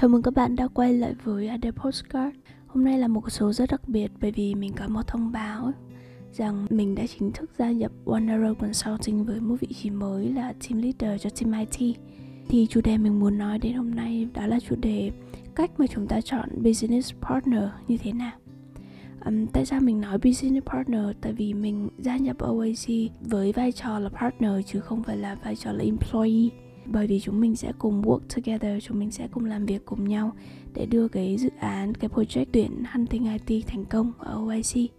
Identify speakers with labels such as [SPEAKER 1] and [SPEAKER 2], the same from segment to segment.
[SPEAKER 1] Chào mừng các bạn đã quay lại với Ade Postcard. Hôm nay là một số rất đặc biệt bởi vì mình có một thông báo rằng mình đã chính thức gia nhập One Arrow Consulting với một vị trí mới là Team Leader cho Team IT Thì chủ đề mình muốn nói đến hôm nay đó là chủ đề cách mà chúng ta chọn Business Partner như thế nào. Um, Tại sao mình nói Business Partner? Tại vì mình gia nhập OAC với vai trò là partner chứ không phải là vai trò là employee bởi vì chúng mình sẽ cùng work together, chúng mình sẽ cùng làm việc cùng nhau để đưa cái dự án, cái project tuyển hunting IT thành công ở OIC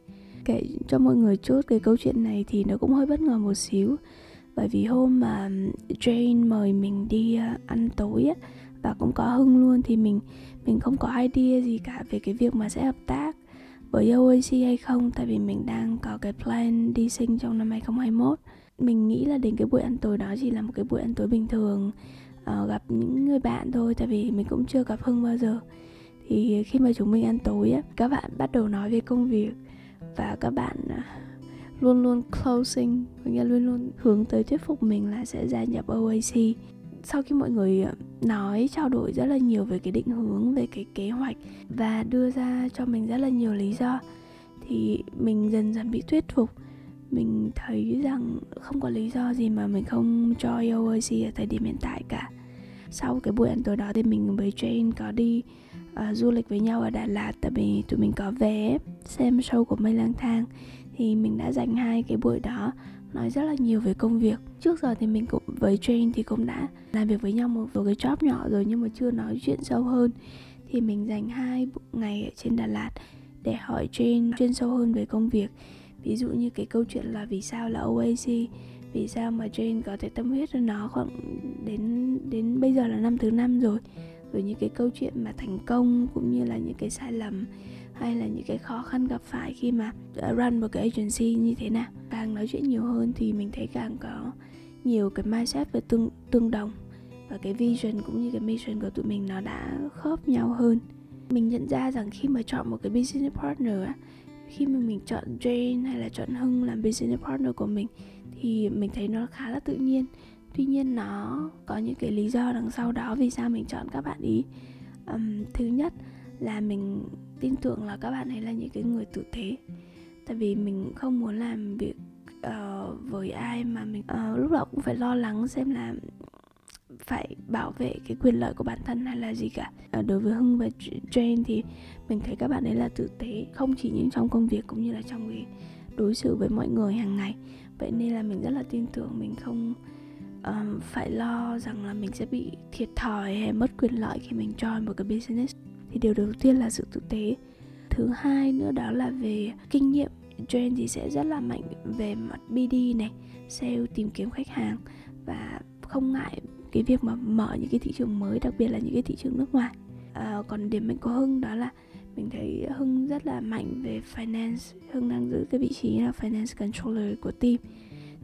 [SPEAKER 1] kể cho mọi người chút cái câu chuyện này thì nó cũng hơi bất ngờ một xíu. Bởi vì hôm mà Jane mời mình đi à, ăn tối á, và cũng có Hưng luôn thì mình mình không có idea gì cả về cái việc mà sẽ hợp tác với OAC hay không, tại vì mình đang có cái plan đi sinh trong năm 2021 mình nghĩ là đến cái buổi ăn tối đó chỉ là một cái buổi ăn tối bình thường uh, gặp những người bạn thôi tại vì mình cũng chưa gặp hưng bao giờ. Thì khi mà chúng mình ăn tối á các bạn bắt đầu nói về công việc và các bạn uh, luôn luôn closing nghĩa luôn luôn hướng tới thuyết phục mình là sẽ gia nhập OAC sau khi mọi người ờ, nói trao đổi rất là nhiều về cái định hướng về cái kế hoạch và đưa ra cho mình rất là nhiều lý do thì mình dần dần bị thuyết phục mình thấy rằng không có lý do gì mà mình không cho OAC ở thời điểm hiện tại cả. Sau cái buổi ăn tối đó thì mình với Jane có đi uh, du lịch với nhau ở Đà Lạt tại vì tụi mình có vé xem show của Mây Lang Thang. Thì mình đã dành hai cái buổi đó nói rất là nhiều về công việc. Trước giờ thì mình cũng với Jane thì cũng đã làm việc với nhau một, một cái job nhỏ rồi nhưng mà chưa nói chuyện sâu hơn. Thì mình dành hai ngày ở trên Đà Lạt để hỏi Jane chuyên sâu hơn về công việc ví dụ như cái câu chuyện là vì sao là OAC vì sao mà Jane có thể tâm huyết cho nó khoảng đến đến bây giờ là năm thứ năm rồi. Rồi những cái câu chuyện mà thành công cũng như là những cái sai lầm hay là những cái khó khăn gặp phải khi mà run một cái agency như thế nào. Càng nói chuyện nhiều hơn thì mình thấy càng có nhiều cái mindset về tương tương đồng. Và cái vision cũng như cái mission của tụi mình nó đã khớp nhau hơn. Mình nhận ra rằng khi mà chọn một cái business partner khi mà mình chọn Jane hay là chọn Hưng làm business partner của mình thì mình thấy nó khá là tự nhiên. Tuy nhiên nó có những cái lý do đằng sau đó vì sao mình chọn các bạn ý. Um, thứ nhất là mình tin tưởng là các bạn ấy là những cái người tử tế. Tại vì mình không muốn làm việc uh, với ai mà mình uh, lúc nào cũng phải lo lắng xem là phải bảo vệ cái quyền lợi của bản thân hay là gì cả. À, đối với hưng và jane thì mình thấy các bạn ấy là tử tế không chỉ những trong công việc cũng như là trong cái đối xử với mọi người hàng ngày. Vậy nên là mình rất là tin tưởng mình không um, phải lo rằng là mình sẽ bị thiệt thòi hay mất quyền lợi khi mình join một cái business. Thì điều đầu tiên là sự tử tế. Thứ hai nữa đó là về kinh nghiệm. Jane thì sẽ rất là mạnh về mặt BD này, sale tìm kiếm khách hàng và không ngại cái việc mà mở những cái thị trường mới đặc biệt là những cái thị trường nước ngoài. À, còn điểm mạnh của hưng đó là mình thấy hưng rất là mạnh về finance. Hưng đang giữ cái vị trí là finance controller của team.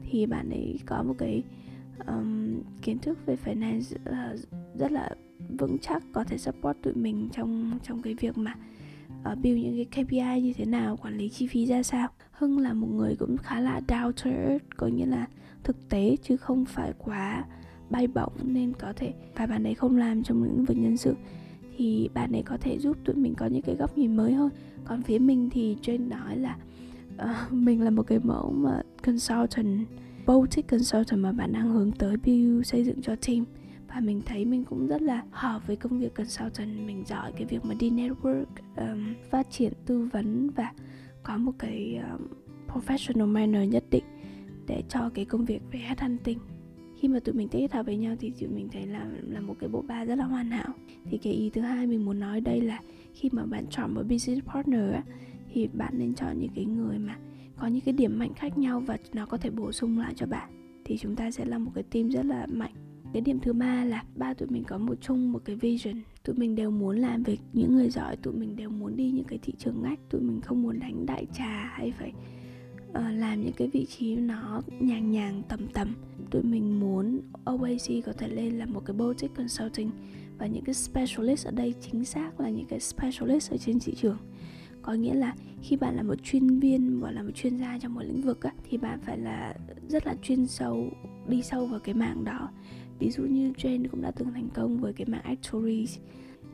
[SPEAKER 1] Thì bạn ấy có một cái um, kiến thức về finance uh, rất là vững chắc có thể support tụi mình trong trong cái việc mà uh, build những cái KPI như thế nào quản lý chi phí ra sao. Hưng là một người cũng khá là down to earth có nghĩa là thực tế chứ không phải quá bay bổng nên có thể và bạn ấy không làm trong lĩnh vực nhân sự thì bạn ấy có thể giúp tụi mình có những cái góc nhìn mới hơn. Còn phía mình thì trên nói là uh, mình là một cái mẫu mà consultant boutique consultant mà bạn đang hướng tới build xây dựng cho team. Và mình thấy mình cũng rất là hợp với công việc consultant mình giỏi cái việc mà đi network um, phát triển tư vấn và có một cái um, professional manner nhất định để cho cái công việc về headhunting khi mà tụi mình kết hợp với nhau thì tụi mình thấy là là một cái bộ ba rất là hoàn hảo. Thì cái ý thứ hai mình muốn nói đây là khi mà bạn chọn một business partner á, thì bạn nên chọn những cái người mà có những cái điểm mạnh khác nhau và nó có thể bổ sung lại cho bạn. Thì chúng ta sẽ là một cái team rất là mạnh. Cái điểm thứ ba là ba tụi mình có một chung một cái vision. Tụi mình đều muốn làm việc những người giỏi tụi mình đều muốn đi những cái thị trường ngách. Tụi mình không muốn đánh đại trà hay phải uh, làm những cái vị trí nó nhàng nhàng tầm tầm tụi mình muốn OAC có thể lên là một cái boutique consulting. Và những cái specialist ở đây chính xác là những cái specialist ở trên thị trường. Có nghĩa là khi bạn là một chuyên viên và là một chuyên gia trong một lĩnh vực á, thì bạn phải là rất là chuyên sâu đi sâu vào cái mảng đó. Ví dụ như Jane cũng đã từng thành công với cái mảng actuaries.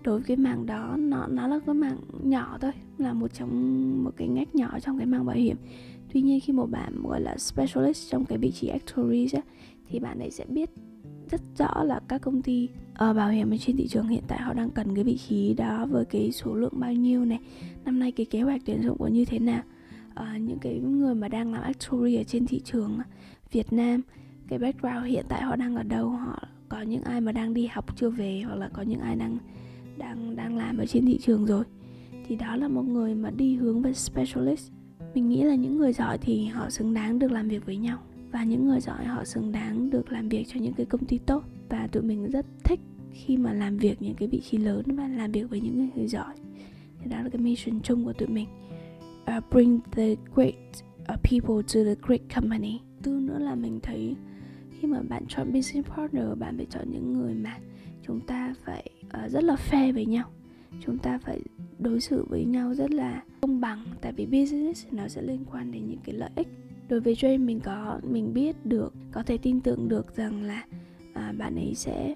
[SPEAKER 1] Đối với cái mảng đó nó nó là cái mảng nhỏ thôi là một trong một cái ngách nhỏ trong cái mảng bảo hiểm tuy nhiên khi một bạn gọi là specialist trong cái vị trí actuaries ấy, thì bạn ấy sẽ biết rất rõ là các công ty uh, bảo hiểm ở trên thị trường hiện tại họ đang cần cái vị trí đó với cái số lượng bao nhiêu này năm nay cái kế hoạch tuyển dụng của như thế nào. Uh, những cái người mà đang làm actuary ở trên thị trường Việt Nam cái background hiện tại họ đang ở đâu họ có những ai mà đang đi học chưa về hoặc là có những ai đang đang đang làm ở trên thị trường rồi. Thì đó là một người mà đi hướng về specialist mình nghĩ là những người giỏi thì họ xứng đáng được làm việc với nhau. Và những người giỏi họ xứng đáng được làm việc cho những cái công ty tốt. Và tụi mình rất thích khi mà làm việc những cái vị trí lớn và làm việc với những người giỏi. Thì đó là cái mission chung của tụi mình. Uh, bring the great uh, people to the great company. Tư nữa là mình thấy khi mà bạn chọn business partner bạn phải chọn những người mà chúng ta phải uh, rất là fair với nhau. Chúng ta phải đối xử với nhau rất là công bằng. Tại vì business nó sẽ liên quan đến những cái lợi ích. Đối với Jay mình có mình biết được có thể tin tưởng được rằng là à, bạn ấy sẽ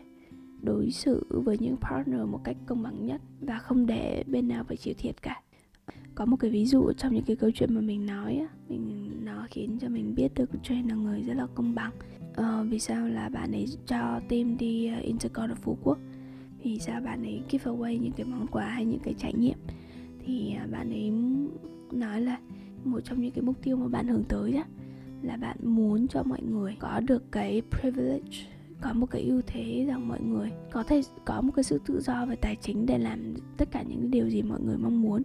[SPEAKER 1] đối xử với những partner một cách công bằng nhất và không để bên nào phải chịu thiệt cả. Có một cái ví dụ trong những cái câu chuyện mà mình nói mình nó khiến cho mình biết được Jay là người rất là công bằng. À, vì sao là bạn ấy cho team đi uh, Intercon ở Phú Quốc? Thì sao bạn ấy give away những cái món quà hay những cái trải nghiệm? Thì à, bạn ấy nói là một trong những cái mục tiêu mà bạn hướng tới đó là bạn muốn cho mọi người có được cái privilege, có một cái ưu thế rằng mọi người có thể có một cái sự tự do về tài chính để làm tất cả những điều gì mọi người mong muốn.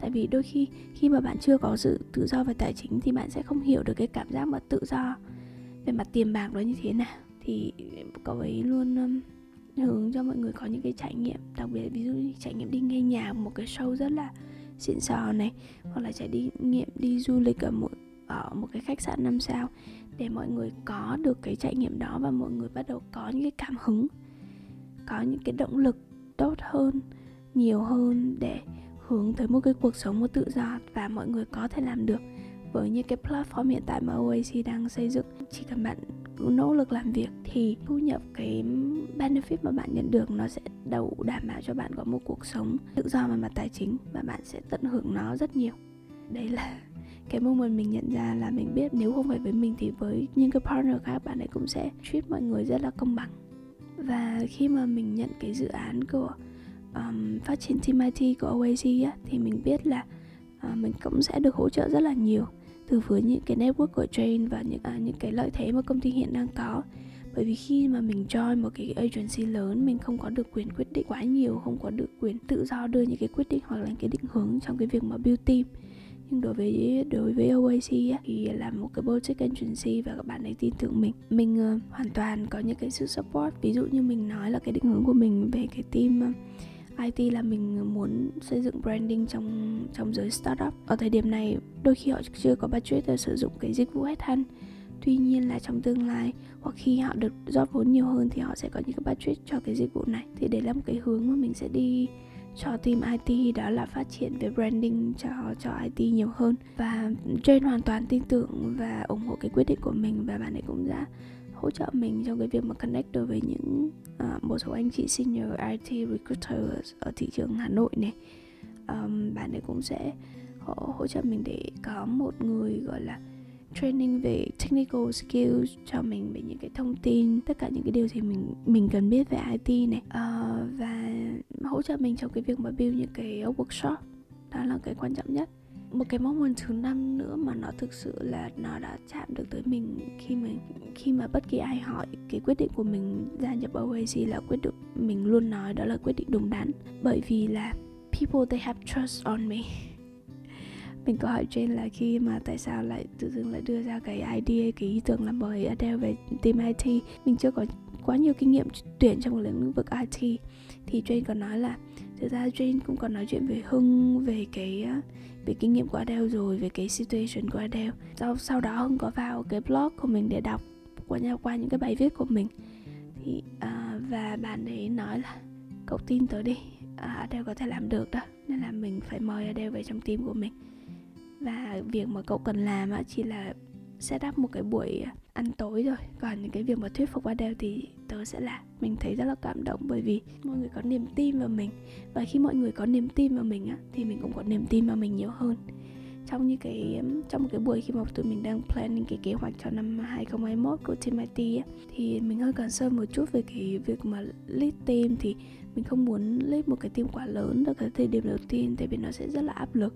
[SPEAKER 1] Tại vì đôi khi khi mà bạn chưa có sự tự do về tài chính thì bạn sẽ không hiểu được cái cảm giác mà tự do về mặt tiền bạc đó như thế nào. Thì cậu ấy luôn hướng cho mọi người có những cái trải nghiệm, đặc biệt ví dụ như trải nghiệm đi nghe nhạc một cái show rất là xịn sò này, hoặc là trải đi, nghiệm đi du lịch ở một ở một cái khách sạn năm sao để mọi người có được cái trải nghiệm đó và mọi người bắt đầu có những cái cảm hứng, có những cái động lực tốt hơn, nhiều hơn để hướng tới một cái cuộc sống tự do và mọi người có thể làm được. Với những cái platform hiện tại mà OAC đang xây dựng, chỉ cần bạn nỗ lực làm việc thì thu nhập cái benefit mà bạn nhận được nó sẽ đủ đảm bảo cho bạn có một cuộc sống tự do về mặt tài chính và bạn sẽ tận hưởng nó rất nhiều. Đấy là cái moment mình nhận ra là mình biết nếu không phải với mình thì với những cái partner khác bạn ấy cũng sẽ treat mọi người rất là công bằng. Và khi mà mình nhận cái dự án của um, phát triển team IT của OAC á, thì mình biết là uh, mình cũng sẽ được hỗ trợ rất là nhiều từ với những cái network của Jane và những à, những cái lợi thế mà công ty hiện đang có bởi vì khi mà mình join một cái agency lớn mình không có được quyền quyết định quá nhiều không có được quyền tự do đưa những cái quyết định hoặc là cái định hướng trong cái việc mà build team. Nhưng đối với đối với OAC á, thì là một cái boutique agency và các bạn ấy tin tưởng mình. Mình uh, hoàn toàn có những cái sự support. Ví dụ như mình nói là cái định hướng của mình về cái team ờ, uh, IT là mình muốn xây dựng branding trong trong giới startup. Ở thời điểm này đôi khi họ chưa có budget để sử dụng cái dịch vụ headhunt tuy nhiên là trong tương lai hoặc khi họ được rót vốn nhiều hơn thì họ sẽ có những cái budget cho cái dịch vụ này. Thì đấy là một cái hướng mà mình sẽ đi cho team IT đó là phát triển về branding cho cho IT nhiều hơn. Và Jane hoàn toàn tin tưởng và ủng hộ cái quyết định của mình và bạn ấy cũng đã hỗ trợ mình trong cái việc mà connect đối với những uh, một số anh chị senior IT recruiters ở thị trường Hà Nội này. Um, bạn ấy cũng sẽ hỗ, hỗ trợ mình để có một người gọi là training về technical skills cho mình về những cái thông tin tất cả những cái điều gì mình mình cần biết về IT này. Uh, và hỗ trợ mình trong cái việc mà build những cái workshop. Đó là cái quan trọng nhất. Một cái mong muốn thứ năm nữa mà nó thực sự là nó đã chạm được tới mình khi mà khi mà bất kỳ ai hỏi cái quyết định của mình gia nhập OAC là quyết định mình luôn nói đó là quyết định đúng đắn. Bởi vì là people they have trust on me mình có hỏi Jane là khi mà tại sao lại tự dưng lại đưa ra cái idea cái ý tưởng làm mời Adele về team IT mình chưa có quá nhiều kinh nghiệm tuyển trong lĩnh vực IT thì Jane còn nói là thực ra Jane cũng còn nói chuyện với Hưng về cái về kinh nghiệm của Adele rồi về cái situation của Adele. Sau sau đó Hưng có vào cái blog của mình để đọc qua nhau qua những cái bài viết của mình. Thì uh, và bạn ấy nói là cậu tin tớ đi uh, Adele có thể làm được đó nên là mình phải mời Adele về trong team của mình và việc mà cậu cần làm chỉ là set up một cái buổi ăn tối rồi còn những cái việc mà thuyết phục Adele thì tớ sẽ làm. Mình thấy rất là cảm động bởi vì mọi người có niềm tin vào mình. Và khi mọi người có niềm tin vào mình á thì mình cũng có niềm tin vào mình nhiều hơn. Trong như cái trong một cái buổi khi mà tụi mình đang planning cái kế hoạch cho năm 2021 của Team IT á, thì mình hơi concern một chút về cái việc mà lead team thì mình không muốn lead một cái team quá lớn ở cái thời điểm đầu tiên tại vì nó sẽ rất là áp lực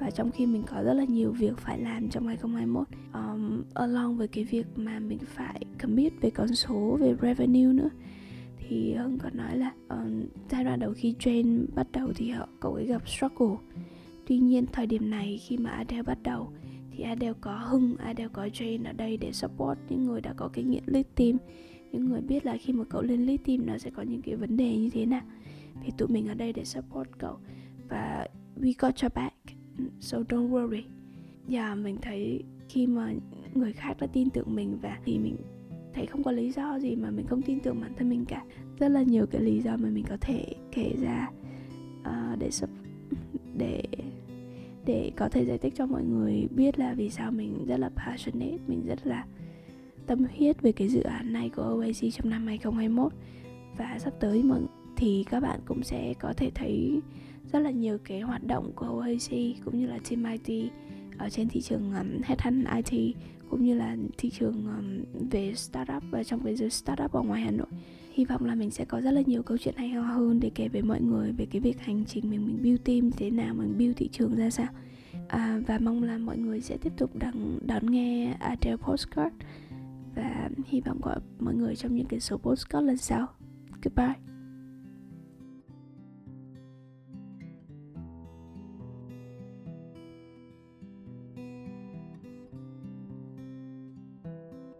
[SPEAKER 1] và trong khi mình có rất là nhiều việc phải làm trong 2021 um, along với cái việc mà mình phải commit về con số về revenue nữa thì Hưng có nói là um, giai đoạn đầu khi train bắt đầu thì họ cậu ấy gặp struggle. Tuy nhiên thời điểm này khi mà Adele bắt đầu thì Adele có Hưng, Adele có Jane ở đây để support những người đã có kinh nghiệm lead team. Những người biết là khi mà cậu lên lead team nó sẽ có những cái vấn đề như thế nào. Thì tụi mình ở đây để support cậu. Và we got your back so don't worry. Và yeah, mình thấy khi mà người khác đã tin tưởng mình và thì mình thấy không có lý do gì mà mình không tin tưởng bản thân mình cả. Rất là nhiều cái lý do mà mình có thể kể ra uh, để để để có thể giải thích cho mọi người biết là vì sao mình rất là passionate mình rất là tâm huyết về cái dự án này của OAC trong năm 2021 và sắp tới mọi thì các bạn cũng sẽ có thể thấy rất là nhiều cái hoạt động của OAC cũng như là Team IT ở trên thị trường um, headhunt IT cũng như là thị trường um, về startup và trong cái giới startup ở ngoài Hà Nội. Hy vọng là mình sẽ có rất là nhiều câu chuyện hay ho hơn để kể với mọi người về cái việc hành trình mình mình build team thế nào mình build thị trường ra sao. À, và mong là mọi người sẽ tiếp tục đón, đón nghe Adele Postcard. Và hy vọng gặp mọi người trong những cái số postcard lần sau. Goodbye.